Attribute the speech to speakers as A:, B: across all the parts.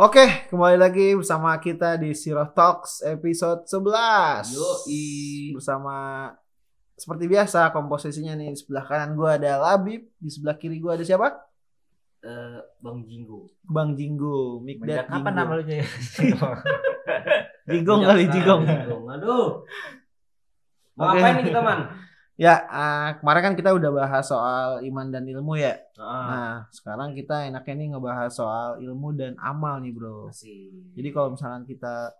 A: Oke, kembali lagi bersama kita di Siro Talks episode 11.
B: Yoi.
A: Bersama seperti biasa komposisinya nih di sebelah kanan gua ada Labib, di sebelah kiri gua ada siapa?
B: Eh, Bang Jinggo.
A: Bang Jinggo, Mikdad
C: Sejak kapan nama lu Jay?
A: Jigong kali Jigong.
B: Jinggo. Aduh. Mau
A: Oke.
B: ngapain nih kita, Man?
A: Ya, ah, kemarin kan kita udah bahas soal iman dan ilmu ya.
B: Ah,
A: Nah, sekarang kita enaknya nih ngebahas soal ilmu dan amal nih, Bro.
B: asik.
A: Jadi kalau misalkan kita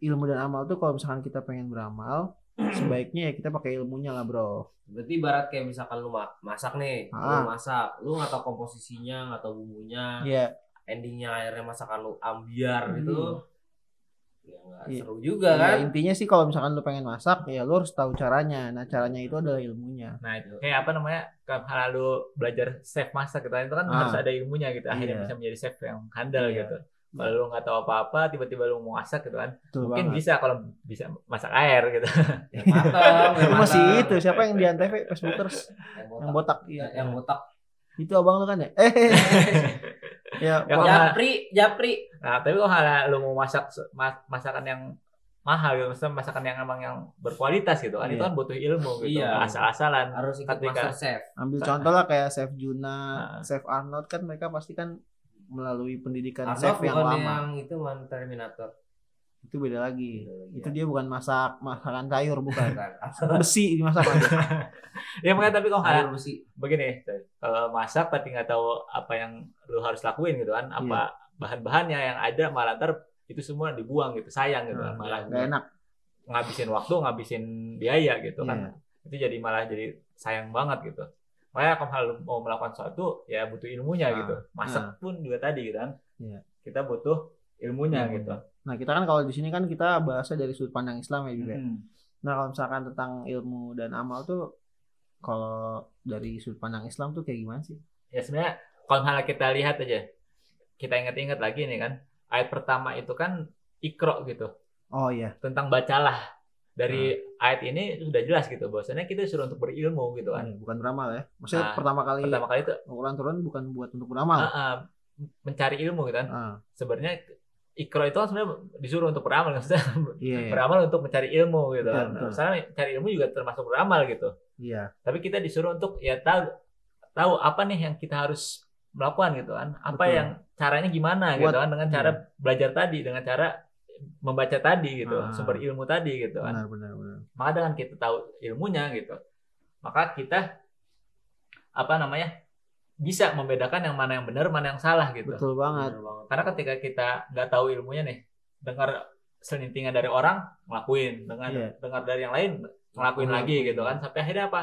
A: ilmu dan amal tuh kalau misalkan kita pengen beramal, sebaiknya ya kita pakai ilmunya lah, Bro.
B: Berarti ibarat kayak misalkan lu ma- masak nih,
A: Ah.
B: lu masak, lu nggak tahu komposisinya, nggak tahu bumbunya,
A: Iya,
B: endingnya akhirnya masakan lu ambiar
A: Hmm.
B: gitu. Seru juga
A: Ya,
B: kan?
A: intinya sih kalau misalkan lu pengen masak, ya lu harus tahu caranya. Nah, caranya itu adalah ilmunya.
C: Nah itu kayak apa namanya? Kalau lu belajar chef masak gitu itu kan
A: Ah.
C: harus ada ilmunya gitu. Akhirnya
A: Iya.
C: bisa menjadi chef yang handal
A: Iya.
C: gitu. Kalau lu nggak tahu apa-apa, tiba-tiba lu mau masak gitu kan,
A: Betul
C: mungkin
A: banget.
C: bisa kalau bisa masak air gitu.
B: Yang matang,
A: Itu
B: yang
A: masih
B: matang.
A: itu siapa yang di Antv Facebookers
B: yang
A: yang
B: botak.
A: botak iya.
B: Yang botak.
A: Itu abang lu kan ya? Eh. ya,
C: Ya,
B: Japri, Japri.
C: Nah tapi kalau hal lu mau masak ma- masakan yang mahal gitu, maksudnya masakan yang emang yang berkualitas gitu kan, itu
A: Iya.
C: kan butuh ilmu gitu,
B: Iya.
C: asal-asalan.
B: Harus ikut
C: Ketika-
B: master chef.
A: ambil contoh lah kayak Chef Juna,
C: Nah.
A: Chef Arnold kan mereka pasti kan melalui pendidikan
B: Arnold
A: chef yang
B: bukan
A: lama.
B: yang itu man Terminator.
A: Itu beda lagi.
B: Beda lagi,
A: Itu
B: ya.
A: dia bukan masak masakan sayur bukan. Besi dimasak.
C: Ya makanya tapi kalau
B: Sayur besi.
C: begini, kalau masak tapi nggak tahu apa yang lu harus lakuin gitu kan, apa bahan-bahannya yang ada malah ntar itu semua dibuang gitu, sayang gitu kan,
A: Nah,
C: malah
A: Gak enak.
C: ngabisin waktu, ngabisin biaya gitu
A: Iya.
C: kan, itu jadi malah jadi sayang banget gitu. Makanya kalau mau melakukan sesuatu ya butuh ilmunya
A: Nah,
C: gitu, masak pun juga tadi gitu kan,
A: Iya.
C: kita butuh ilmunya
A: Ilmunya.
C: gitu.
A: Nah, kita kan kalau di sini kan kita bahasnya dari sudut pandang Islam ya juga.
C: Hmm.
A: Nah, kalau misalkan tentang ilmu dan amal tuh kalau dari sudut pandang Islam tuh kayak gimana sih?
C: Ya sebenarnya kalau misalnya kita lihat aja, kita ingat-ingat lagi nih kan, ayat pertama itu kan ikro gitu.
A: Oh iya.
C: tentang bacalah dari
A: Ah.
C: ayat ini sudah jelas gitu bahwasanya kita disuruh untuk berilmu gitu kan
A: Iya, bukan beramal ya. Maksudnya
C: Nah,
A: pertama kali
C: pertama kali itu
A: Al-Quran turun bukan buat untuk beramal.
C: ah, ah, mencari ilmu gitu kan
A: Ah,
C: sebenarnya ikro itu kan sebenarnya disuruh untuk beramal maksudnya
A: iya, iya.
C: beramal untuk mencari ilmu gitu
A: Betul,
C: kan
A: betul.
C: misalnya mencari ilmu juga termasuk beramal gitu
A: Iya.
C: tapi kita disuruh untuk ya tahu tahu apa nih yang kita harus melakukan gitu kan apa
A: Betul.
C: yang caranya gimana
A: Buat-
C: gitu kan dengan cara
A: iya.
C: belajar tadi dengan cara membaca tadi gitu
A: Ah.
C: sumber ilmu tadi gitu kan
A: Benar, benar, benar.
C: maka dengan kita tahu ilmunya gitu maka kita apa namanya bisa membedakan yang mana yang benar mana yang salah gitu
A: Betul banget.
C: Karena ketika kita nggak tahu ilmunya nih dengar selintingan dari orang ngelakuin dengan
A: Iya.
C: dengar dari yang lain ngelakuin lagi
B: Ngelakuin.
C: gitu kan sampai akhirnya apa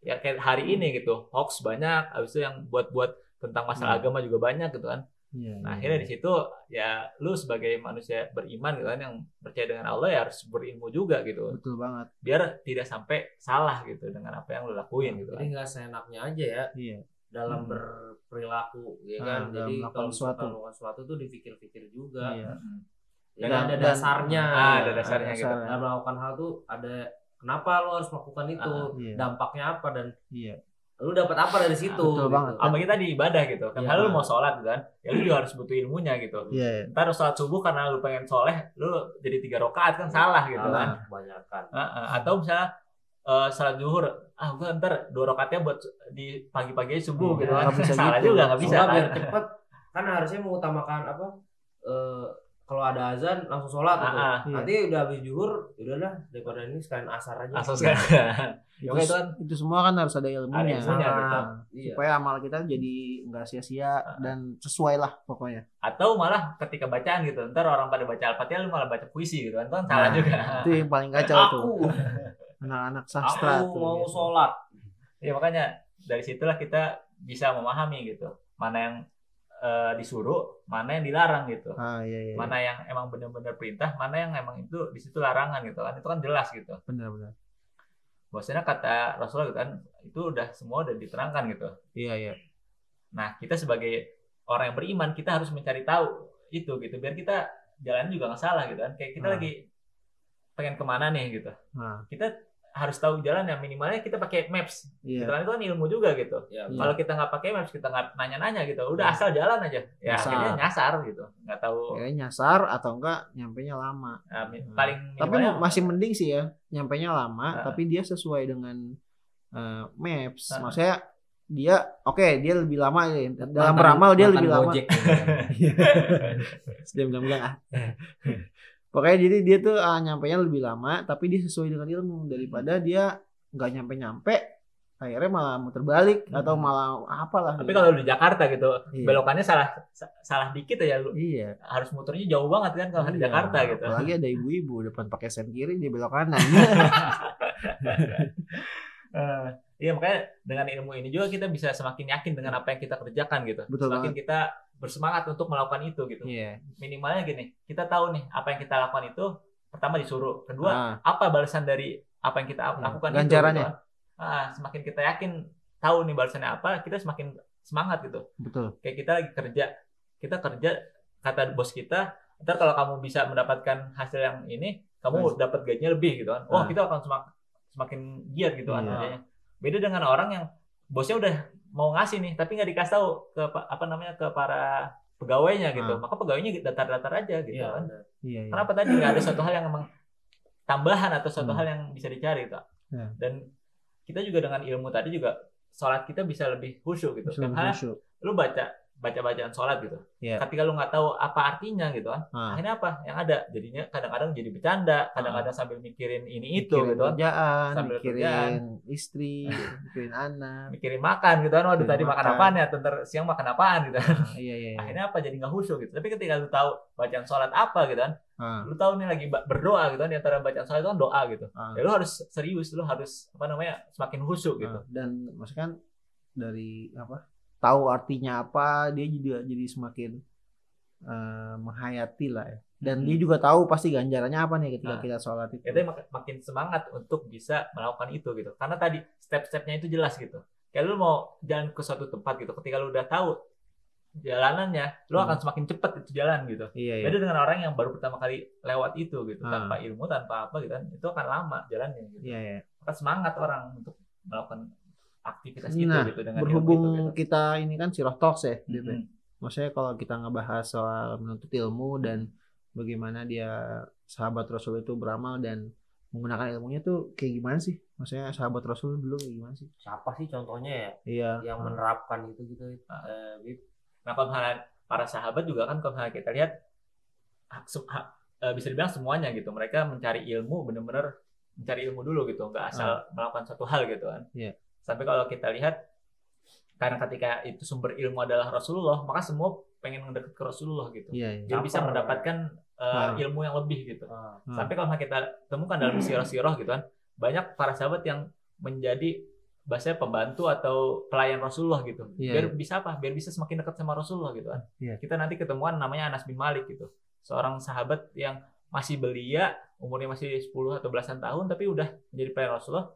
C: ya kayak hari ini gitu hoax banyak habis itu yang buat-buat tentang masalah
A: Hmm.
C: agama juga banyak gitu kan
A: Iya.
C: Nah,
A: iya,
C: akhirnya
A: iya.
C: di situ ya lu sebagai manusia beriman gitu kan yang percaya dengan Allah ya harus berilmu juga gitu.
A: betul banget.
C: Biar tidak sampai salah gitu dengan apa yang lu lakuin gitu
B: Jadi
C: kan.
B: nggak seenaknya aja ya
A: Iya.
B: Dalam
C: Hmm.
B: berperilaku ya
A: Ah,
B: kan.
A: dalam
B: Jadi
A: melakukan
B: kalau misalkan melakukan sesuatu tuh dipikir-pikir juga.
A: Iya.
C: Mm.
B: Dan,
A: Dan-
B: ada
A: dan-
B: dasarnya.
C: Ah, ada dasarnya gitu.
A: dasarnya.
B: Dalam melakukan hal tuh ada kenapa lo harus melakukan itu,
C: Ah,
A: iya.
B: dampaknya apa dan
A: Iya.
B: lu dapat apa dari situ.
A: Betul
B: gitu.
A: banget.
C: Apa kita di ibadah gitu. Kan
B: Iya.
C: lu mau sholat gitu kan. Ya lu juga harus butuh ilmunya gitu.
A: Iya. iya.
C: Ntar sholat subuh karena lu pengen soleh, lu jadi tiga rakaat kan salah gitu
B: Salah,
C: kan.
B: kebanyakan.
C: Heeh. Atau misalnya eh, sholat zuhur, ah gua ntar dua rakaatnya buat di pagi-pagi subuh
A: Iya,
C: gitu kan.
A: bisa
C: salah
A: gitu.
C: juga nggak bisa
B: Soalnya
C: kan.
B: biar cepet kan harusnya mengutamakan apa? eh, kalau ada azan langsung sholat
C: Ah,
B: gitu.
C: ah.
A: Iya.
B: Nanti udah habis zuhur, udahlah daripada ini sekalian asar aja.
C: Sekarang.
A: Itu,
C: Oke, itu kan
A: itu semua kan harus ada ilmunya.
C: Ada ilmunya,
A: Nah.
B: Iya.
A: Supaya amal kita jadi nggak sia-sia dan sesuai lah pokoknya.
C: atau malah ketika bacaan gitu ntar orang pada baca al-fatihah lu malah baca puisi gitu kan itu kan salah
A: Nah,
C: juga
A: Itu yang paling kacau tuh. Anak-anak sastra
B: aku
A: tuh.
B: mau
A: biasa.
B: sholat.
C: ya makanya dari situlah kita bisa memahami gitu mana yang eh, disuruh mana yang dilarang gitu
A: Ah iya iya.
C: mana yang emang benar-benar perintah mana yang emang itu di situ larangan gitu kan itu kan jelas gitu
A: Benar-benar.
C: bahwasanya kata Rasulullah gitu kan itu udah semua udah diterangkan gitu
A: Iya iya.
C: nah kita sebagai orang yang beriman kita harus mencari tahu itu gitu biar kita jalan juga nggak salah gitu kan kayak kita
A: Ah.
C: lagi pengen ke mana nih gitu
A: Nah,
C: kita harus tahu jalan ya minimalnya kita pakai maps.
A: Iya.
C: Gitu kan itu kan ilmu juga gitu.
B: Ya,
A: Iya.
C: Kalau kita nggak pakai maps, kita nggak nanya-nanya gitu, udah
A: Iya.
C: asal jalan aja. Ya
A: Nyasar.
C: akhirnya nyasar gitu, nggak tahu.
A: Kayaknya nyasar atau enggak nyampenya lama.
C: Nah, mi-
A: Hmm.
C: paling
A: Tapi masih mending sih ya, nyampenya lama,
C: Ah.
A: tapi dia sesuai dengan eh, maps.
C: Ah.
A: Maksudnya dia oke dia lebih lama ya. dalam
B: Mantan-
A: beramal dia lebih lama.
B: Gojek gitu.
A: dia bilang-bilang ah. Pokoknya jadi dia tuh ah, nyampenya lebih lama, tapi dia sesuai dengan ilmu daripada dia nggak nyampe-nyampe, akhirnya malah muter balik atau
C: Hmm.
A: malah apalah.
C: Tapi
A: gitu.
C: kalau di Jakarta gitu,
A: Iya.
C: belokannya salah sa- salah dikit aja lu
A: iya,
C: harus muternya jauh banget kan kalau di
A: Iya,
C: Jakarta gitu.
A: Apalagi ada ibu-ibu depan pakai sen kiri dia belok kanan.
C: Eh, iya makanya dengan ilmu ini juga kita bisa semakin yakin dengan apa yang kita kerjakan gitu.
A: Betul
C: semakin kita bersemangat untuk melakukan itu gitu.
A: Iya.
C: Minimalnya gini, kita tahu nih apa yang kita lakukan itu pertama disuruh, kedua
A: Ah,
C: apa balasan dari apa yang kita
A: Hmm.
C: lakukan
A: Ganjarannya.
C: itu. Gitu. kan. Ah, semakin kita yakin tahu nih balasannya apa, kita semakin semangat gitu.
A: betul.
C: Kayak kita lagi kerja, kita kerja kata bos kita, ntar kalau kamu bisa mendapatkan hasil yang ini, kamu dapat gajinya lebih gitu kan. Oh,
A: Ah.
C: kita akan semak- semakin giat gitu kan
A: Iya.
C: kerjanya. Beda dengan orang yang bosnya udah mau ngasih nih, tapi nggak dikasih tahu ke pa- apa namanya ke para pegawainya gitu.
A: Ah.
C: Maka pegawainya datar-datar aja gitu
B: Iya,
C: kan.
A: Iya, iya.
C: Kenapa tadi nggak ada suatu hal yang emang tambahan atau suatu
A: Hmm.
C: hal yang bisa dicari gitu.
A: Ya.
C: Dan kita juga dengan ilmu tadi juga sholat kita bisa lebih khusyuk gitu.
A: Sudah
C: Karena
A: khusyuk.
C: lu baca baca bacaan sholat gitu.
A: Iya.
C: Ketika lu nggak tahu apa artinya gitu kan,
A: Ah.
C: akhirnya apa? Yang ada jadinya kadang-kadang jadi bercanda, kadang-kadang sambil mikirin ini itu
A: mikirin
C: gitu kan,
A: kerjaan,
C: Sambil
A: mikirin
C: kerjaan.
A: istri, mikirin anak.
C: mikirin makan gitu kan. Waduh
A: Mikirin
C: tadi makan
A: makan.
C: apaan ya? Tentar siang makan apaan gitu.
A: Ah, iya iya. iya.
C: Akhirnya apa? Jadi nggak khusyuk gitu. Tapi ketika lu tahu bacaan sholat apa gitu kan,
A: Ah,
C: lu tahu nih lagi berdoa gitu kan, di antara bacaan sholat itu kan doa gitu.
A: ah,
C: Ya lu harus serius, lu harus apa namanya semakin khusyuk gitu.
A: ah. Dan maksudnya kan dari apa? Tahu artinya apa, dia juga jadi semakin eh, menghayati lah ya. Dan
C: Hmm.
A: dia juga tahu pasti ganjarannya apa nih ketika
C: Nah.
A: kita sholat itu.
C: Kita mak- makin semangat untuk bisa melakukan itu gitu. Karena tadi step-stepnya itu jelas gitu. Kayak lu mau jalan ke suatu tempat gitu, ketika lu udah tahu jalanannya, lu
A: Hmm.
C: akan semakin cepat itu jalan gitu.
A: Iya iya.
C: Beda dengan orang yang baru pertama kali lewat itu gitu,
A: Ah.
C: tanpa ilmu, tanpa apa gitu kan, itu akan lama jalannya gitu.
A: Iya iya.
C: Maka semangat orang untuk melakukan aktivitas
A: Nah,
C: itu gitu dengan
A: Berhubung
C: ilmu itu, gitu.
A: kita ini kan Sirah Talks ya, gitu ya. Maksudnya kalau kita ngebahas soal menuntut ilmu dan bagaimana dia sahabat Rasul itu beramal dan menggunakan ilmunya tuh kayak gimana sih? Maksudnya sahabat Rasul dulu kayak gimana sih?
B: Siapa sih contohnya ya
A: Iya.
B: yang menerapkan itu gitu?
C: Ah.
B: Eh, Bib?
C: Nah, kalau misalnya para sahabat juga kan kalau misalnya kita lihat eh, bisa dibilang semuanya gitu. Mereka mencari ilmu benar-benar mencari ilmu dulu gitu, nggak asal melakukan suatu hal gitu kan.
A: Ah. Iya.
C: Sampai kalau kita lihat karena ketika itu sumber ilmu adalah Rasulullah, maka semua pengen mendekat ke Rasulullah gitu.
A: Iya, iya.
C: Dia bisa mendapatkan
A: Ah.
C: ilmu yang lebih gitu.
B: Ah,
A: Ah.
C: Sampai kalau kita temukan dalam sirah-sirah gitu kan, banyak para sahabat yang menjadi bahasanya pembantu atau pelayan Rasulullah gitu.
A: Iya,
C: Biar
A: iya.
C: bisa apa? Biar bisa semakin dekat sama Rasulullah gitu kan.
A: Iya.
C: Kita nanti ketemuan namanya Anas bin Malik gitu. Seorang sahabat yang masih belia, umurnya masih 10 atau belasan tahun tapi udah menjadi pelayan Rasulullah.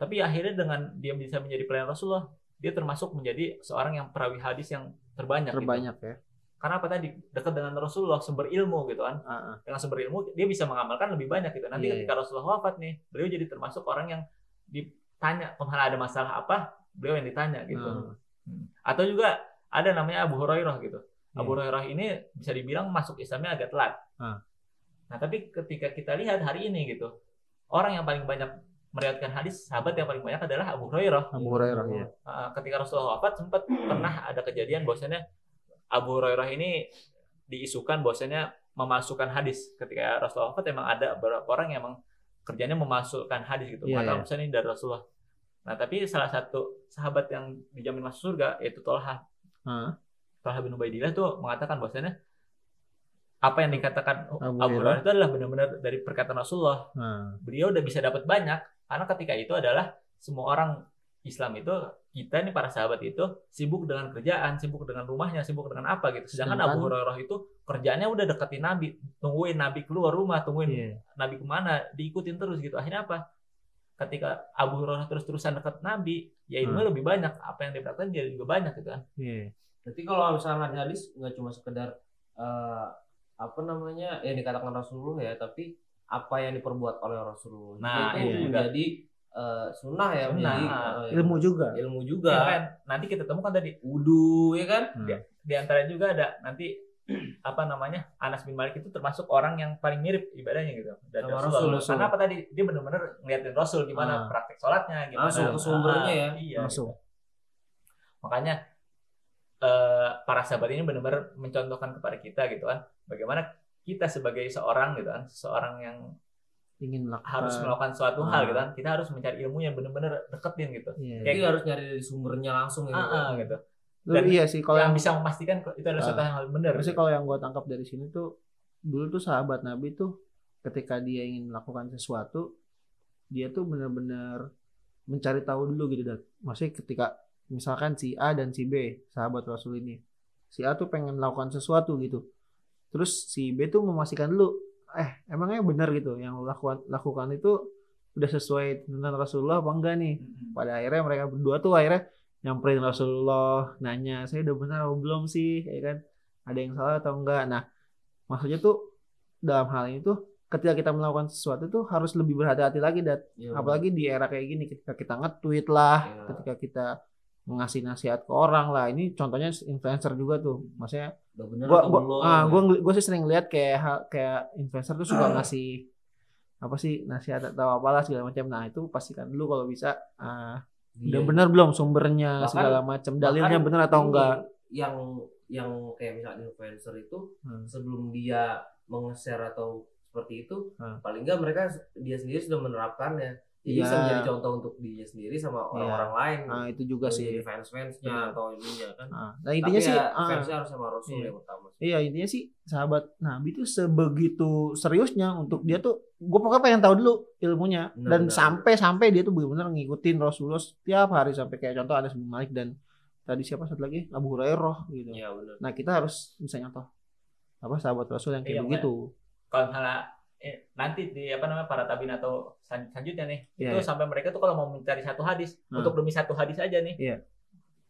C: Tapi akhirnya dengan dia bisa menjadi pelayan Rasulullah, dia termasuk menjadi seorang yang perawi hadis yang terbanyak. gitu.
A: Terbanyak ya.
C: Karena apa tadi? Dekat dengan Rasulullah, sumber ilmu gitu kan
A: Ah, ah.
C: dengan sumber ilmu dia bisa mengamalkan lebih banyak gitu. Nanti
A: Iya,
C: ketika Rasulullah wafat nih, beliau jadi termasuk orang yang ditanya kalau ada masalah apa, beliau yang ditanya gitu. Hmm. Atau juga ada namanya Abu Hurairah gitu.
A: Iya.
C: Abu Hurairah ini bisa dibilang masuk Islamnya agak telat.
A: Ah.
C: Nah, tapi ketika kita lihat hari ini gitu, orang yang paling banyak meriwayatkan hadis, sahabat yang paling banyak adalah Abu Hurairah.
A: Abu Hurairah ya.
C: Ketika Rasulullah wafat sempat pernah ada kejadian bahwasanya Abu Hurairah ini diisukan bahwasanya memasukkan hadis ketika Rasulullah wafat emang ada beberapa orang yang emang kerjanya memasukkan hadis gitu
A: Iya,
C: maka misalnya ini dari Rasulullah nah tapi salah satu sahabat yang dijamin masuk surga yaitu Tolha
A: Ah.
C: Tolha bin Ubaidillah tuh mengatakan bahwasanya apa yang dikatakan
A: Abu Hurairah.
C: Itu adalah benar-benar dari perkataan Rasulullah
A: Ah.
C: beliau udah bisa dapat banyak karena ketika itu adalah semua orang Islam itu kita nih para sahabat itu sibuk dengan kerjaan, sibuk dengan rumahnya, sibuk dengan apa gitu. Sedangkan Abu Hurairah itu kerjanya udah deketin Nabi, tungguin Nabi keluar rumah, tungguin
A: Iya.
C: Nabi ke mana, diikutin terus gitu. Akhirnya apa? Ketika Abu Hurairah terus-terusan deket Nabi, ya ilmu
A: Hmm.
C: lebih banyak. Apa yang dipraktekkan jadi juga banyak gitu kan.
A: Iya.
B: Berarti kalau misalnya hadis nggak cuma sekedar eh, apa namanya yang dikatakan Rasulullah ya, tapi apa yang diperbuat oleh Rasulullah
C: Nah,
B: itu
A: iya.
B: menjadi eh, sunnah ya
C: Sunnah.
B: menjadi eh,
A: ilmu juga
B: ilmu
C: Ya,
B: juga
C: kan? nanti kita temukan tadi
B: wudhu ya kan
C: di antara juga ada nanti apa namanya Anas bin Malik itu termasuk orang yang paling mirip ibadahnya gitu dan
B: Sama
C: Rasulullah.
B: Rasul.
C: Karena apa tadi dia benar-benar ngeliatin Rasul gimana
A: Ah.
C: praktek sholatnya, gimana
B: Langsung ke sumbernya ya.
C: Iya.
A: langsung
C: Makanya eh, para sahabat ini benar-benar mencontohkan kepada kita gitu kan, bagaimana kita sebagai seorang gitu kan, seorang yang
A: ingin melakukan
C: harus melakukan suatu
A: Ah.
C: hal gitu kan, kita harus mencari ilmu yang benar-benar deketin gitu.
A: Iya.
B: jadi harus nyari dari sumbernya langsung ya
C: Ah, ah, gitu.
A: Lu-
C: Dan
A: iya sih kalau
C: yang
A: yang
C: bisa memastikan itu adalah suatu hal yang benar.
A: Terus
C: gitu.
A: kalau yang gue tangkap dari sini tuh dulu tuh sahabat Nabi tuh ketika dia ingin melakukan sesuatu dia tuh benar-benar mencari tahu dulu gitu dan maksudnya ketika misalkan si A dan si B sahabat Rasul ini si A tuh pengen melakukan sesuatu gitu terus si B tuh memastikan dulu eh emangnya benar gitu yang lakukan lakukan itu udah sesuai dengan Rasulullah apa enggak nih? Pada akhirnya mereka berdua tuh akhirnya nyamperin Rasulullah nanya saya udah benar atau belum sih? Ya kan? Ada yang salah atau enggak? Nah maksudnya tuh dalam hal ini tuh ketika kita melakukan sesuatu tuh harus lebih berhati-hati lagi dan
B: Iya,
A: apalagi di era kayak gini ketika kita nge-tweet lah
B: Iya.
A: ketika kita ngasih nasihat ke orang lah. Ini contohnya influencer juga tuh. Maksudnya
B: bener
A: gua gua
B: belum?
A: ah, gua gua sih sering lihat kayak kayak influencer tuh suka ngasih apa sih nasihat atau apalah segala macam. Nah itu pastikan dulu kalau bisa ah,
B: Iya,
A: udah benar belum sumbernya
B: Bahkan-
A: segala macam? Dalilnya benar atau enggak?
B: yang yang kayak misalnya influencer itu
A: Hmm.
B: sebelum dia meng-share atau seperti itu
A: Hmm.
B: paling nggak mereka dia sendiri sudah menerapkannya jadi
A: Iya.
B: bisa menjadi contoh untuk dirinya sendiri sama orang-orang lain
A: nah itu juga sih
B: jadi fans-fansnya
A: Benar.
B: atau ininya kan
A: nah, nah intinya
B: Tapi
A: sih
B: ya,
A: ah,
B: fansnya harus sama Rasul
A: Iya.
B: yang utama sih.
A: Iya intinya sih sahabat Nabi tuh sebegitu seriusnya untuk dia tuh gue pokoknya pengen tahu dulu ilmunya
B: Benar,
A: dan
B: benar.
A: sampai sampai dia tuh benar-benar ngikutin Rasulullah setiap hari sampai kayak contoh Anas bin Malik dan tadi siapa satu lagi Abu Hurairah gitu.
B: Iya benar.
A: Nah kita harus bisa nyontoh apa sahabat Rasul yang kayak
C: Iya,
A: begitu.
C: kalau misalnya nanti di apa namanya para tabin atau san- selanjutnya nih
A: Iya,
C: itu
A: iya.
C: sampai mereka tuh kalau mau mencari satu hadis
A: Hmm.
C: untuk demi satu hadis aja nih
A: Iya.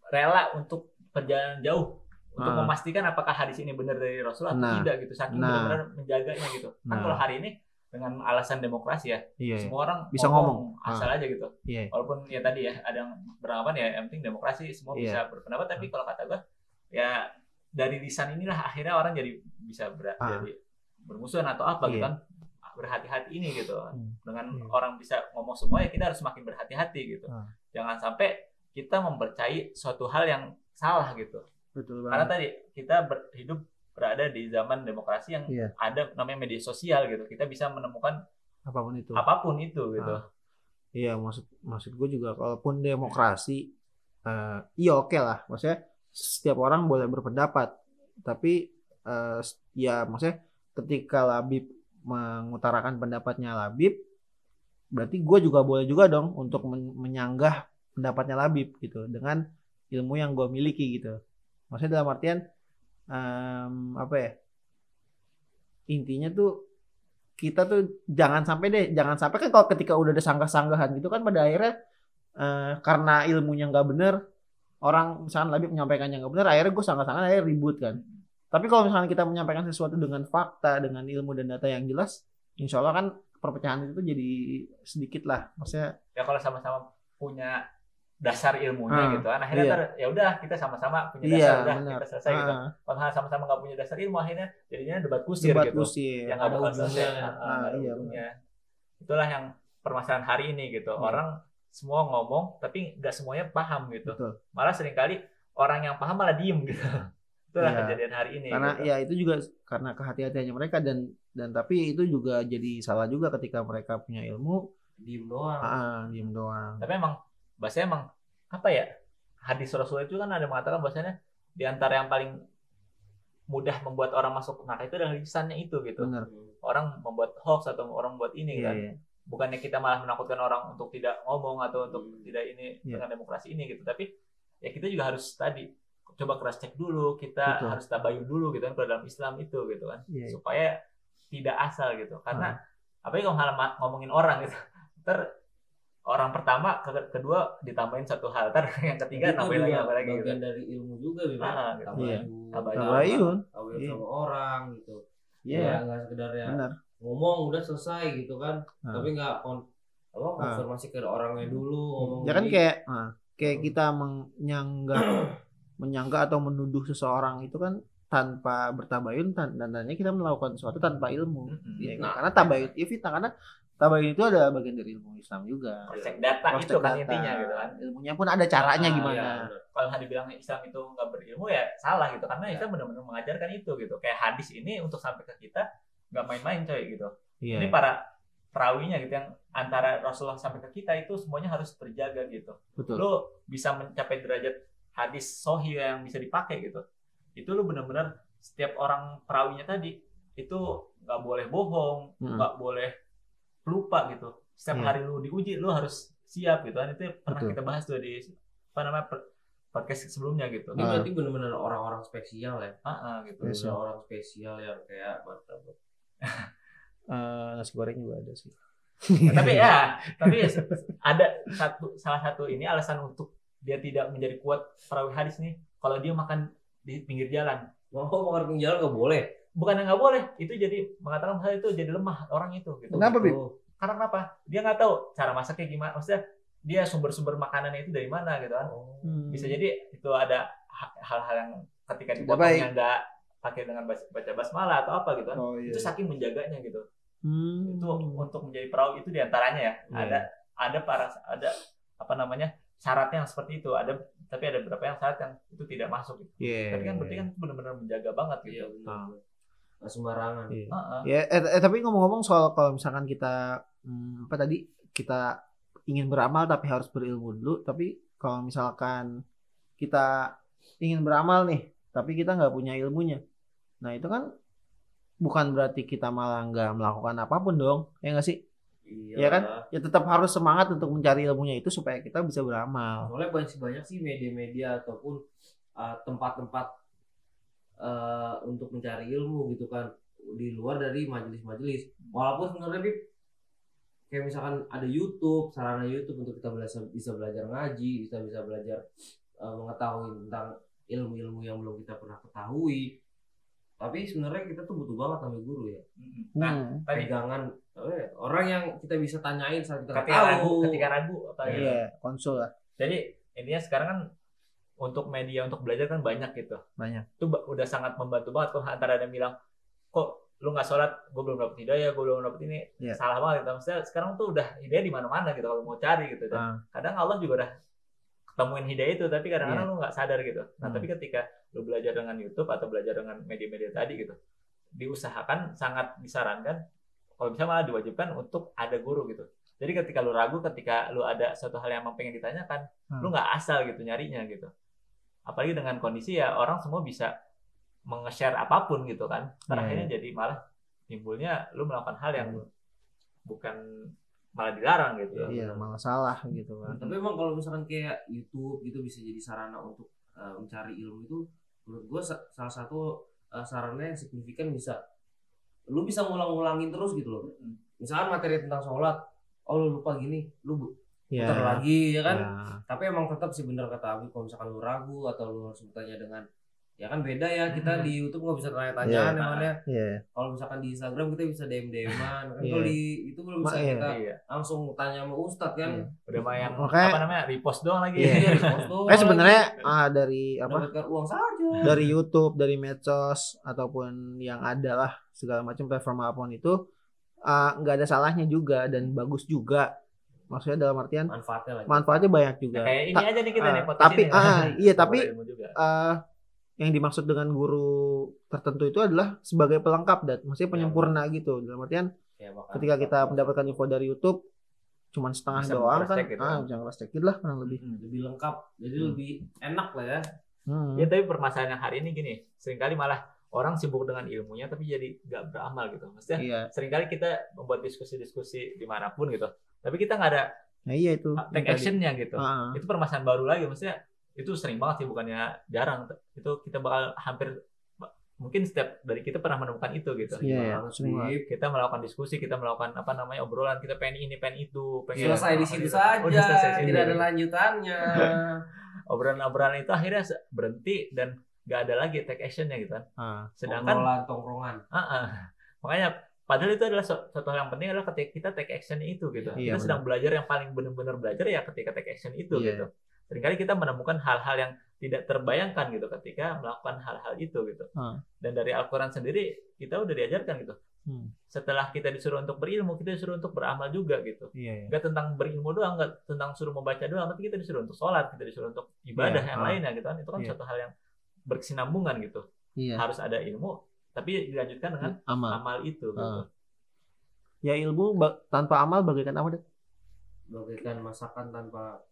C: rela untuk perjalanan jauh untuk
A: Ah.
C: memastikan apakah hadis ini benar dari Rasul atau
A: Nah.
C: tidak gitu saking
A: Nah.
C: benar-benar menjaganya gitu kan
A: Nah.
C: kalau hari ini dengan alasan demokrasi ya
A: Iya.
C: semua orang
A: Bisa ngomong.
C: asal aja gitu
A: Iya.
C: walaupun ya tadi ya ada yang beranggapan ya yang penting demokrasi semua
A: Iya.
C: bisa berpendapat tapi kalau kata gua ya dari lisan inilah akhirnya orang jadi bisa ber-
A: Ah.
C: jadi bermusuhan atau apa gitu kan berhati-hati ini gitu
A: Hmm.
C: dengan
A: Iya.
C: orang bisa ngomong semua ya kita harus semakin berhati-hati gitu
A: Ah.
C: jangan sampai kita mempercayai suatu hal yang salah gitu
A: Betul
C: karena
A: banget.
C: tadi kita ber- hidup berada di zaman demokrasi yang
A: Iya.
C: ada namanya media sosial gitu kita bisa menemukan
A: Apa pun itu.
C: apa pun itu gitu
A: Ah. Iya maksud maksud gue juga kalaupun demokrasi eh, iya oke lah maksudnya setiap orang boleh berpendapat tapi eh, ya maksudnya ketika Labib mengutarakan pendapatnya Labib berarti gue juga boleh juga dong untuk men- menyanggah pendapatnya Labib gitu dengan ilmu yang gue miliki gitu. Maksudnya dalam artian em, apa ya intinya tuh kita tuh jangan sampai deh jangan sampai kan kalau ketika udah ada sanggah-sanggahan gitu kan pada akhirnya eh, karena ilmunya nggak bener orang misalnya lebih menyampaikannya nggak bener akhirnya gue sanggah-sanggahan akhirnya ribut kan tapi kalau misalnya kita menyampaikan sesuatu dengan fakta dengan ilmu dan data yang jelas insya Allah kan perpecahan itu jadi sedikit lah. Maksudnya
C: ya kalau sama-sama punya dasar ilmunya
A: Ah,
C: gitu kan akhirnya
A: iya.
C: ya udah kita sama-sama punya
A: iya
C: dasar udah
A: benar.
C: kita selesai gitu.
A: Ah,
C: kalau sama-sama nggak punya dasar ilmu akhirnya jadinya debat kusir
A: debat
C: gitu.
A: kusir
C: yang
B: Ada ujungnya.
C: selesai. Ah,
A: iya,
C: ujungnya. itulah yang permasalahan hari ini gitu.
A: Iya.
C: orang semua ngomong tapi nggak semuanya paham gitu.
A: Betul.
C: Malah sering kali orang yang paham malah diem gitu itulah
A: Iya.
C: kejadian hari ini
A: karena
C: gitu.
A: ya itu juga karena kehati-hatiannya mereka dan dan tapi itu juga jadi salah juga ketika mereka punya ilmu
B: diem doang
A: ah diem doang
C: tapi emang bahasanya emang apa ya hadis Rasul itu kan ada mengatakan bahasanya di antara yang paling mudah membuat orang masuk neraka itu adalah lisannya itu gitu
A: benar
C: orang membuat hoax atau orang membuat ini
A: iya
C: kan
A: iya
C: bukannya kita malah menakutkan orang untuk tidak ngomong atau untuk
B: Hmm.
C: tidak ini
A: Iya.
C: dengan demokrasi ini gitu tapi ya kita juga harus tadi coba keras cek dulu kita
A: Betul.
C: harus tabayun dulu gitu kan kalau dalam Islam itu gitu kan
A: Iya, iya.
C: supaya tidak asal gitu karena apalagi kalau malah ma- ngomongin orang gitu ntar orang pertama ke- kedua ditambahin satu hal ntar yang ketiga
B: Itu
C: nambahin lagi nambahin lagi gitu
B: bagian dari ilmu juga Bim, ya.
C: Ah, gitu.
B: tabayun
A: Iya.
C: Tabayun.
A: Tabayun.
B: tabayun
A: Iya.
B: sama orang gitu
A: iya
B: ya nggak sekedar ya
A: benar
B: ngomong udah selesai gitu kan
A: Nah.
B: tapi nggak kon- apa konfirmasi ke orangnya dulu ngomong
A: Ya kan kayak ah, kayak kita menyangga menyangga atau menuduh seseorang itu kan tanpa bertabayun dan tandanya kita melakukan sesuatu tanpa ilmu.
C: Mm-mm.
A: Ya,
B: Nah.
A: karena tabayun ya fitnah karena tabayun itu ada bagian dari ilmu Islam juga.
C: cross data
A: Cross
C: itu kan
A: data.
C: intinya gitu kan
A: Ilmunya pun ada caranya
C: Ah,
A: gimana.
B: Iya, benar.
C: kalau nggak dibilang Islam itu nggak berilmu ya salah gitu karena Islam benar-benar mengajarkan itu gitu kayak hadis ini untuk sampai ke kita nggak main-main coy gitu
A: Iya.
C: ini para perawinya gitu yang antara Rasulullah sampai ke kita itu semuanya harus terjaga gitu
A: Betul.
C: lu bisa mencapai derajat hadis sohi yang bisa dipakai gitu itu lu benar-benar setiap orang perawinya tadi itu nggak boleh bohong
A: Mm.
C: nggak boleh lupa gitu setiap
A: Iya.
C: hari lu diuji lu harus siap gitu kan itu pernah
A: Betul.
C: kita bahas tuh di apa namanya per- podcast sebelumnya gitu
B: Ini
A: Ah.
B: berarti benar-benar orang-orang spesial ya.
C: Ah, ah, gitu
A: Yes.
B: Benar orang spesial yang kayak martabak.
A: Eh, nasi goreng juga ada sih.
C: Nah, tapi ya tapi ada satu salah satu ini alasan untuk dia tidak menjadi kuat perawi hadis nih kalau dia makan di pinggir jalan
B: Mau makan pinggir jalan nggak boleh.
C: bukan yang nggak boleh itu jadi mengatakan hal itu jadi lemah orang itu gitu
A: Kenapa, Bib?
B: Oh,
C: karena kenapa dia nggak tahu cara masaknya gimana maksudnya dia sumber-sumber makanannya itu dari mana gitu kan
B: Oh.
A: Hmm.
C: bisa jadi itu ada ha- hal-hal yang ketika
A: Tidak
C: dipotongnya nggak pakai dengan baca basmalah atau apa gitu kan
A: Oh iya.
C: itu saking menjaganya gitu
A: Hmm.
C: itu untuk menjadi perawi itu di antaranya ya
A: Iya.
C: ada ada para ada apa namanya syaratnya yang seperti itu ada tapi ada beberapa yang syarat yang itu tidak masuk gitu.
A: Iya.
C: tapi kan berarti kan itu benar-benar menjaga banget
B: Iya
C: gitu
B: benar.
A: Ah.
B: benar. Nggak sembarangan.
A: Iya.
C: Heeh.
A: Ya, eh, eh, tapi ngomong-ngomong soal kalau misalkan kita hmm, apa tadi kita ingin beramal tapi harus berilmu dulu. Tapi kalau misalkan kita ingin beramal nih, tapi kita nggak punya ilmunya, nah itu kan bukan berarti kita malah nggak melakukan apa pun dong, ya nggak sih?
B: Iya
A: Iya kan? Ya tetap harus semangat untuk mencari ilmunya itu supaya kita bisa beramal.
B: Soalnya banyak banyak sih media-media ataupun uh, tempat-tempat uh, untuk mencari ilmu gitu kan di luar dari majelis-majelis. Walaupun sebenarnya Bib, kayak misalkan ada YouTube, sarana YouTube untuk kita belajar bisa belajar ngaji, bisa bisa belajar uh, mengetahui tentang ilmu-ilmu yang belum kita pernah ketahui. Tapi sebenarnya kita tuh butuh banget sama guru ya.
C: Nah,
A: Hmm.
C: tadi
B: Pegangan orang yang kita bisa tanyain saat kita
C: ketika ragu,
B: tahu.
C: ketika ragu apa gitu.
A: Iya, konsul lah
C: Jadi intinya sekarang kan untuk media untuk belajar kan banyak gitu.
A: banyak.
C: Itu udah sangat membantu banget kalau antara ada yang bilang kok lu nggak sholat, gue belum dapet hidayah, gue belum dapet ini,
A: Iya.
C: salah banget. Gitu. Maksudnya sekarang tuh udah hidayah di mana-mana gitu kalau mau cari gitu. Dan
A: Ah.
C: kadang Allah juga udah ketemuin hidayah itu, tapi kadang-kadang
A: Iya.
C: lu nggak sadar gitu. Nah
A: Hmm.
C: tapi ketika lu belajar dengan YouTube atau belajar dengan media-media tadi gitu, diusahakan sangat disarankan kalau bisa malah diwajibkan untuk ada guru gitu. Jadi ketika lu ragu, ketika lu ada suatu hal yang emang pengen ditanyakan,
A: Hmm.
C: lu nggak asal gitu nyarinya gitu. Apalagi dengan kondisi ya orang semua bisa menge-share apa pun gitu kan.
A: Iya,
C: Terakhirnya jadi malah timbulnya lu melakukan hal yang bukan malah dilarang gitu.
A: Iya, malah salah gitu kan.
B: Tapi emang kalau misalkan kayak YouTube gitu bisa jadi sarana untuk uh, mencari ilmu itu menurut gue salah satu uh, sarana yang signifikan bisa lu bisa ngulang-ngulangin terus gitu loh. Misalkan materi tentang sholat, oh lu lupa gini, lu bu-
A: Ya.
B: putar lagi ya kan.
A: Ya.
B: Tapi emang tetap sih bener kata Abi kalau misalkan lu ragu atau lu harus bertanya dengan ya kan beda ya kita
C: Hmm.
B: di YouTube nggak bisa tanya-tanyaan
C: Iya.
B: emangnya.
A: Iya.
B: Kalau misalkan di Instagram kita bisa DM DM-an kan
A: Iya.
B: kalau di itu belum bisa
A: Ma-
B: kita
C: Iya.
B: langsung tanya sama Ustadz kan.
A: Iya.
C: Udah
A: Makanya-
C: apa namanya repost doang lagi.
A: Iya.
B: Iya, repost doang
A: Eh sebenarnya ah, dari apa?
B: dapatkan uang saja.
A: Dari YouTube, dari medsos ataupun yang ada lah segala macam platform apa pun itu ah, nggak ada salahnya juga dan bagus juga. Maksudnya dalam artian
B: manfaatnya lagi.
A: manfaatnya banyak juga.
C: Kayak ini
A: Ta-
C: aja nih kita
A: ah,
C: nih
A: tapi
C: ini.
A: ah, iya tapi ah, yang dimaksud dengan guru tertentu itu adalah sebagai pelengkap dan maksudnya penyempurna gitu. Dalam artian
B: Ya,
A: ketika kita mendapatkan info dari YouTube cuman setengah
C: Bisa
A: doang kan
C: gitu.
A: ah jangan cross check lah kurang lebih
C: Mm.
B: lebih lengkap, jadi
A: Hmm.
B: lebih enak lah ya.
A: Hmm.
C: Ya tapi permasalahan yang hari ini gini, sering kali malah orang sibuk dengan ilmunya tapi jadi nggak beramal gitu. Maksudnya
A: iya
C: sering kali kita membuat diskusi-diskusi di mana pun gitu, tapi kita nggak ada
A: nah iya itu
C: take actionnya gitu.
A: Ah,
C: Itu permasalahan baru lagi, maksudnya itu sering banget sih bukannya jarang. Itu kita bakal hampir mungkin setiap dari kita pernah menemukan itu gitu.
A: Iya, iya,
B: banget,
A: semua.
B: Bib.
C: Kita melakukan diskusi, kita melakukan apa namanya obrolan, kita pengen ini, pengen itu, pengen
B: Selesai di situ saja,
C: Udah selesai di situ.
B: tidak ada lanjutannya.
C: Obrolan-obrolan itu akhirnya berhenti dan nggak ada lagi take actionnya gitu kan.
A: ah.
C: Sedangkan
B: Obrolan tongkrongan.
C: Ah, ah. makanya padahal itu adalah suatu hal yang penting adalah ketika kita take action itu gitu
A: Iya,
C: kita sedang belajar yang paling benar-benar belajar ya ketika take action itu
A: Iya.
C: gitu sering kali kita menemukan hal-hal yang tidak terbayangkan gitu ketika melakukan hal-hal itu gitu
A: Hmm.
C: dan dari Al-Quran sendiri kita udah diajarkan gitu
A: Hmm.
C: setelah kita disuruh untuk berilmu kita disuruh untuk beramal juga gitu
A: Iya, iya.
C: nggak tentang berilmu doang nggak tentang suruh membaca doang tapi kita disuruh untuk sholat kita disuruh untuk ibadah
A: Iya,
C: yang
A: ah.
C: lainnya gitu kan itu kan
A: Iya.
C: suatu hal yang berkesinambungan gitu
A: Iya.
C: harus ada ilmu tapi dilanjutkan dengan
A: Amal.
C: amal itu gitu.
A: Ya ilmu tanpa amal bagaikan apa deh?
B: bagaikan masakan tanpa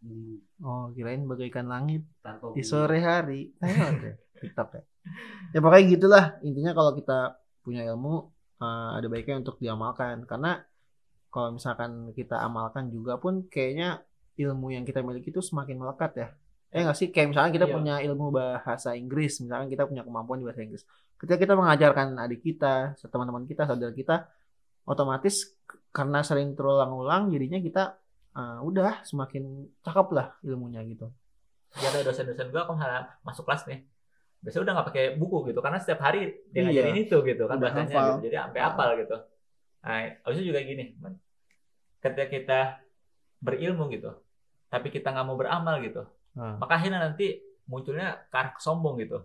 B: bumbu,
A: Oh, kirain bagaikan langit
B: tanpa
A: di sore hari. Deh, TikTok ya. Ya pokoknya gitulah. Intinya kalau kita punya ilmu eh, ada baiknya untuk diamalkan karena kalau misalkan kita amalkan juga pun kayaknya ilmu yang kita miliki itu semakin melekat ya. Eh nggak sih kayak misalkan kita
C: Iya.
A: punya ilmu bahasa Inggris, misalkan kita punya kemampuan di bahasa Inggris. Ketika kita mengajarkan adik kita, teman-teman kita, saudara kita, otomatis karena sering terulang-ulang jadinya kita eh, udah semakin cakep lah ilmunya gitu.
C: ya ada dosen-dosen gua kalau misalnya masuk kelas nih biasanya udah nggak pakai buku gitu karena setiap hari dia
A: Iya.
C: ngajarin itu gitu kan
A: Udah
C: bahasanya
A: hafal.
C: gitu. jadi sampai hafal gitu nah habis itu juga gini ketika kita berilmu gitu tapi kita nggak mau beramal gitu
A: Nah,
C: maka akhirnya nanti munculnya arah sombong gitu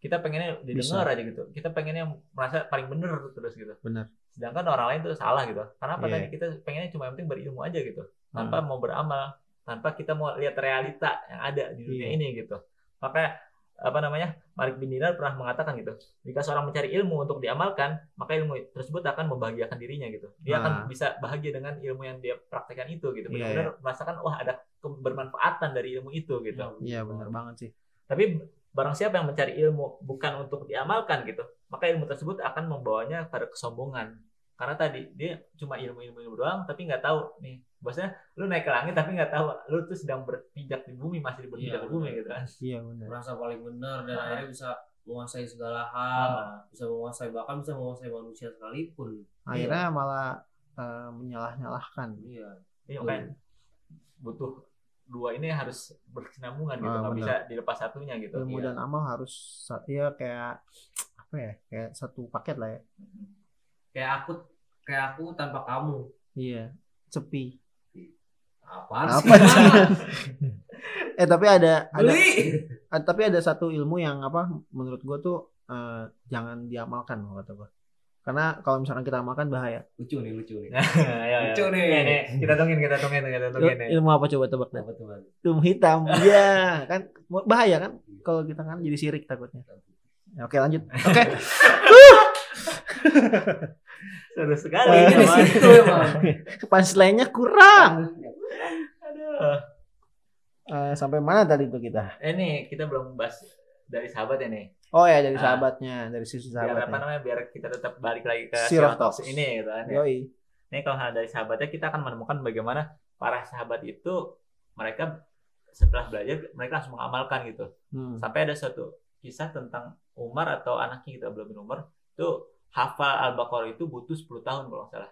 C: kita pengennya didengar aja gitu. Kita pengennya merasa paling bener terus gitu.
A: Bener.
C: sedangkan orang lain tuh salah gitu. Karena apa
A: Iya.
C: tadi? Kita pengennya cuma yang penting berilmu aja gitu. Tanpa mau beramal tanpa kita mau lihat realita yang ada di dunia
A: Iya.
C: ini gitu. Maka apa namanya Malik bin Dinar pernah mengatakan gitu. Jika seorang mencari ilmu untuk diamalkan maka ilmu tersebut akan membahagiakan dirinya gitu. Dia akan bisa bahagia dengan ilmu yang dia praktekkan itu gitu.
A: Iya,
C: benar-benar merasakan wah ada kebermanfaatan dari ilmu itu gitu.
A: Iya benar banget sih.
C: tapi barang siapa yang mencari ilmu bukan untuk diamalkan gitu, maka ilmu tersebut akan membawanya pada kesombongan. Karena tadi dia cuma ilmu-ilmu ilmu doang, tapi nggak tahu nih, bosnya lu naik ke langit tapi nggak tahu lu tuh sedang berpijak di bumi masih berpijak
B: Iya,
C: di bumi gitu kan.
A: Iya benar.
B: merasa paling benar dan
C: Ah.
B: akhirnya bisa menguasai segala hal
C: Ah,
B: bisa menguasai bahkan bisa menguasai manusia sekalipun
A: Akhirnya malah eh, menyalah-nyalahkan.
B: iya
C: Ini makanya butuh dua ini harus berkesinambungan gitu,
A: Ah,
C: nggak bisa dilepas satunya gitu.
A: Ilmu
B: Iya.
A: dan amal harus ya kayak apa ya? Kayak satu paket lah ya.
B: kayak aku kayak aku tanpa kamu
A: Iya. Sepi. Apa
B: sih
A: sih? eh tapi ada ada
B: beli
A: eh, tapi ada satu ilmu yang apa menurut gua tuh eh, jangan diamalkan kata gua. Karena kalau misalkan kita amalkan bahaya.
B: lucu nih lucu nih
C: Ayo, ayo.
B: Lucu nih.
C: Nih, nih, kita tungguin, kita tungguin, kita tungguin
A: ilmu apa coba tebak
B: Bang?
A: Ilmu hitam. Iya, kan bahaya kan kalau kita kan jadi sirik takutnya. Ya, Oke, lanjut. Oke.
C: Seru sekali.
A: Wah,
B: ini di situ emang
A: Punchline-nya kurang.
C: Aduh.
A: Eh, sampai mana tadi tuh kita?
C: Eh nih, kita belum bahas dari sahabat ya nih.
A: Oh ya dari
C: Ah.
A: sahabatnya, dari sisi
C: Biar apa
A: sahabatnya.
C: namanya, biar kita tetap balik lagi ke Talks. ini gitu kan. ya.
A: Yoi.
C: Ini kalau hal dari sahabatnya kita akan menemukan bagaimana para sahabat itu mereka setelah belajar mereka langsung mengamalkan gitu.
A: Hmm.
C: Sampai ada suatu kisah tentang Umar atau anaknya kita belum bin Umar itu hafal Al-Baqarah itu butuh 10 tahun kalau nggak salah.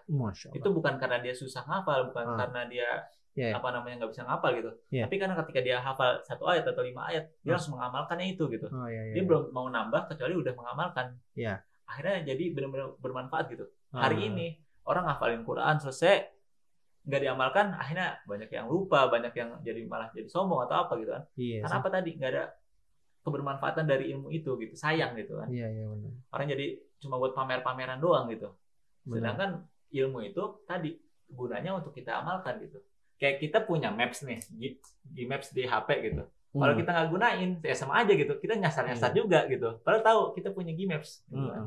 C: Itu bukan karena dia susah ngafal, bukan
A: Ah.
C: karena dia
A: Iya.
C: apa namanya nggak bisa ngafal gitu.
A: Iya.
C: Tapi karena ketika dia hafal satu ayat atau lima ayat, dia
A: Ah.
C: langsung mengamalkannya itu gitu.
A: Oh iya iya.
C: Dia belum mau nambah kecuali udah mengamalkan.
A: Iya.
C: Akhirnya jadi benar-benar bermanfaat gitu.
A: Ah.
C: Hari ini orang ngafalin Quran selesai nggak diamalkan, akhirnya banyak yang lupa, banyak yang jadi malah jadi sombong atau apa gitu kan.
A: Iya.
C: Karena
A: sih.
C: apa tadi nggak ada kebermanfaatan dari ilmu itu gitu. Sayang gitu kan.
A: Iya iya benar.
C: Orang jadi cuma buat pamer-pameran doang gitu.
A: Benar.
C: Sedangkan ilmu itu tadi gunanya untuk kita amalkan gitu. Kayak kita punya maps nih, di, di maps di HP gitu. Kalau
A: Hmm.
C: kita nggak gunain, ya sama aja gitu. Kita nyasar-nyasar
A: Iya.
C: juga gitu. Padahal tahu kita punya Gmaps. Gitu
A: Hmm.
C: kan.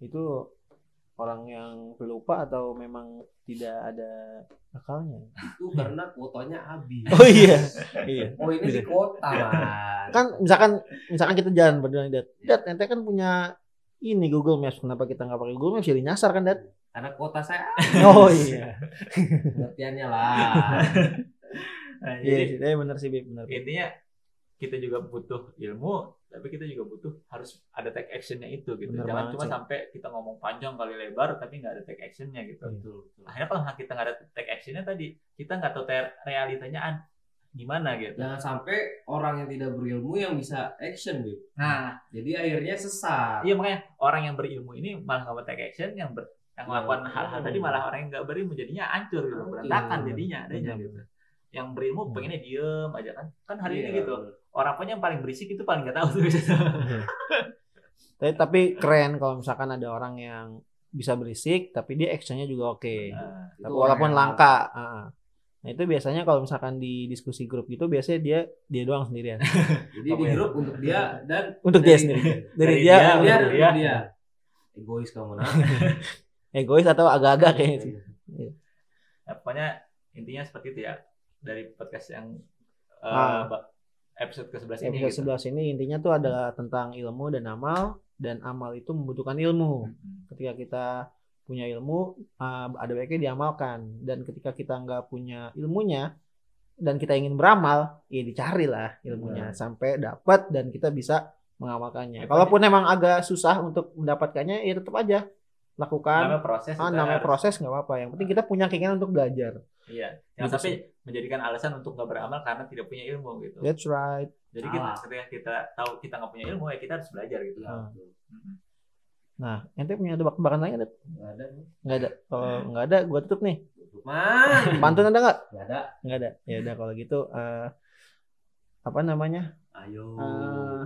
A: Itu orang yang pelupa atau memang tidak ada akalnya?
B: itu karena kuotanya habis
A: Oh iya. iya.
B: oh ini di kota man
A: Kan misalkan misalkan kita jalan berdua Dat. Dat, ente kan punya ini Google Maps. Kenapa kita nggak pakai Google Maps? Jadi nyasar kan, Dat?
B: Karena kota saya
A: Oh iya.
B: pengertiannya lah
C: Nah,
A: Iya,
C: jadi.
A: Eh, benar sih. Benar.
C: intinya kita juga butuh ilmu, tapi kita juga butuh harus ada take actionnya itu gitu.
A: Bener
C: Jangan cuma
A: sih.
C: sampai kita ngomong panjang kali lebar, tapi nggak ada take actionnya gitu.
A: Iya.
B: betul betul
C: Akhirnya kalau kita nggak ada take actionnya tadi, kita nggak tahu ter- realitanya an- gimana gitu.
B: Jangan sampai orang yang tidak berilmu yang bisa action gitu.
C: Nah,
B: Jadi akhirnya sesat.
C: iya makanya orang yang berilmu ini malah nggak mau take action, yang ber, yang melakukan hal-hal tadi malah orang yang nggak berilmu jadinya hancur gitu, berantakan jadinya adanya gitu. Yang berilmu
A: Hmm.
C: pengennya diem aja kan, kan hari ini
B: Iya.
C: gitu. Orang pokoknya yang paling berisik itu paling nggak tahu tuh biasanya.
A: Tapi, tapi keren kalau misalkan ada orang yang bisa berisik tapi dia actionnya juga oke.
C: Nah,
A: Tapi walaupun
B: orang yang-
A: langka. ah. Nah itu biasanya kalau misalkan di diskusi grup gitu biasanya dia dia doang sendirian.
B: Jadi di
C: ya?
B: grup untuk dia dan
A: Untuk dia
B: dari-
A: sendiri. Dari,
C: Dari
A: dia,
C: dia,
B: Dia
C: untuk dia.
B: dia. Egois kamu nah.
A: egois atau agak-agak kayaknya sih.
C: ya, pokoknya intinya seperti itu ya dari podcast yang
A: Ah.
C: ba- episode ke-11 ini.
A: Episode
C: gitu.
A: 11 ini intinya tuh ada tentang ilmu dan amal dan amal itu membutuhkan ilmu.
C: Hmm.
A: Ketika kita punya ilmu uh, ada baiknya diamalkan dan ketika kita nggak punya ilmunya dan kita ingin beramal ya dicari lah ilmunya sampai dapat dan kita bisa mengamalkannya.
C: Ya,
A: Kalaupun emang agak susah untuk mendapatkannya ya tetap aja lakukan.
C: namanya proses.
A: Ah, namanya
C: harus-
A: proses nggak apa-apa. Yang penting kita punya keinginan untuk belajar.
C: Iya. Jangan
A: Gitu
C: sampai menjadikan alasan untuk nggak beramal karena tidak punya ilmu gitu.
A: That's right.
C: Jadi kita,
B: Salah.
C: ketika kita tahu kita nggak punya ilmu ya kita harus belajar gitu.
A: Ah.
C: Mm-mm.
A: Nah, ente punya tebak-tebakan lain ada?
B: Nggak ada.
A: Nggak ada. Kalau nggak ada, gua tutup nih.
B: Man.
A: Pantun ada nggak?
B: Nggak ada.
A: Nggak ada. Ya udah kalau gitu eh, apa namanya?
B: Ayo.
A: Eh,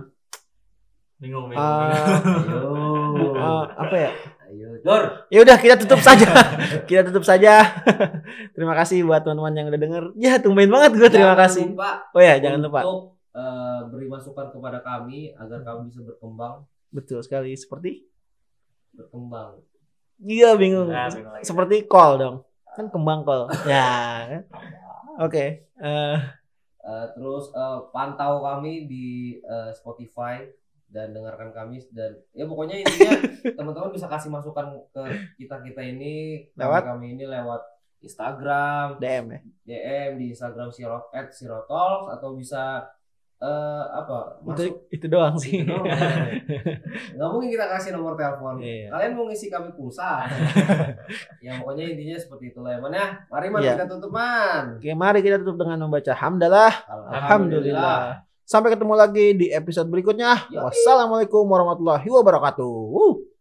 C: Bingung, bingung. bingung.
B: Ayo.
A: eh, apa ya?
B: Ayo. Dor.
A: Ya udah kita tutup saja. kita tutup saja. Terima kasih buat teman-teman yang udah denger. Ya tumben banget gue terima
B: Jangan
A: kasih.
B: lupa
A: Oh ya jangan lupa.
B: Untuk eh, beri masukan kepada kami agar kami bisa berkembang,
A: Betul sekali. Seperti?
B: berkembang.
A: Iya bingung.
C: Nah, bingung lagi.
A: Seperti call dong. Kan kembang call. Ya. kan? Oke. Eh,
B: Eh, terus eh, pantau kami di eh, Spotify dan dengarkan kami dan ya pokoknya intinya teman-teman bisa kasih masukan ke kita kita ini
A: Lewat?
B: kami, kami ini lewat Instagram
A: DM ya.
B: DM di Instagram sirot at sirotalks atau bisa eh, apa
A: Itu
B: masuk
A: itu doang sih.
B: Itu doang. nggak mungkin kita kasih nomor telepon
A: Iya.
B: kalian mau ngisi kami pulsa ya pokoknya intinya seperti itulah ya man ya mari man
A: Iya.
B: kita tutup man
A: Oke, mari kita tutup dengan membaca hamdalah. Alhamdulillah. Sampai ketemu lagi di episode berikutnya.
B: Yoi.
A: Wassalamualaikum warahmatullahi wabarakatuh.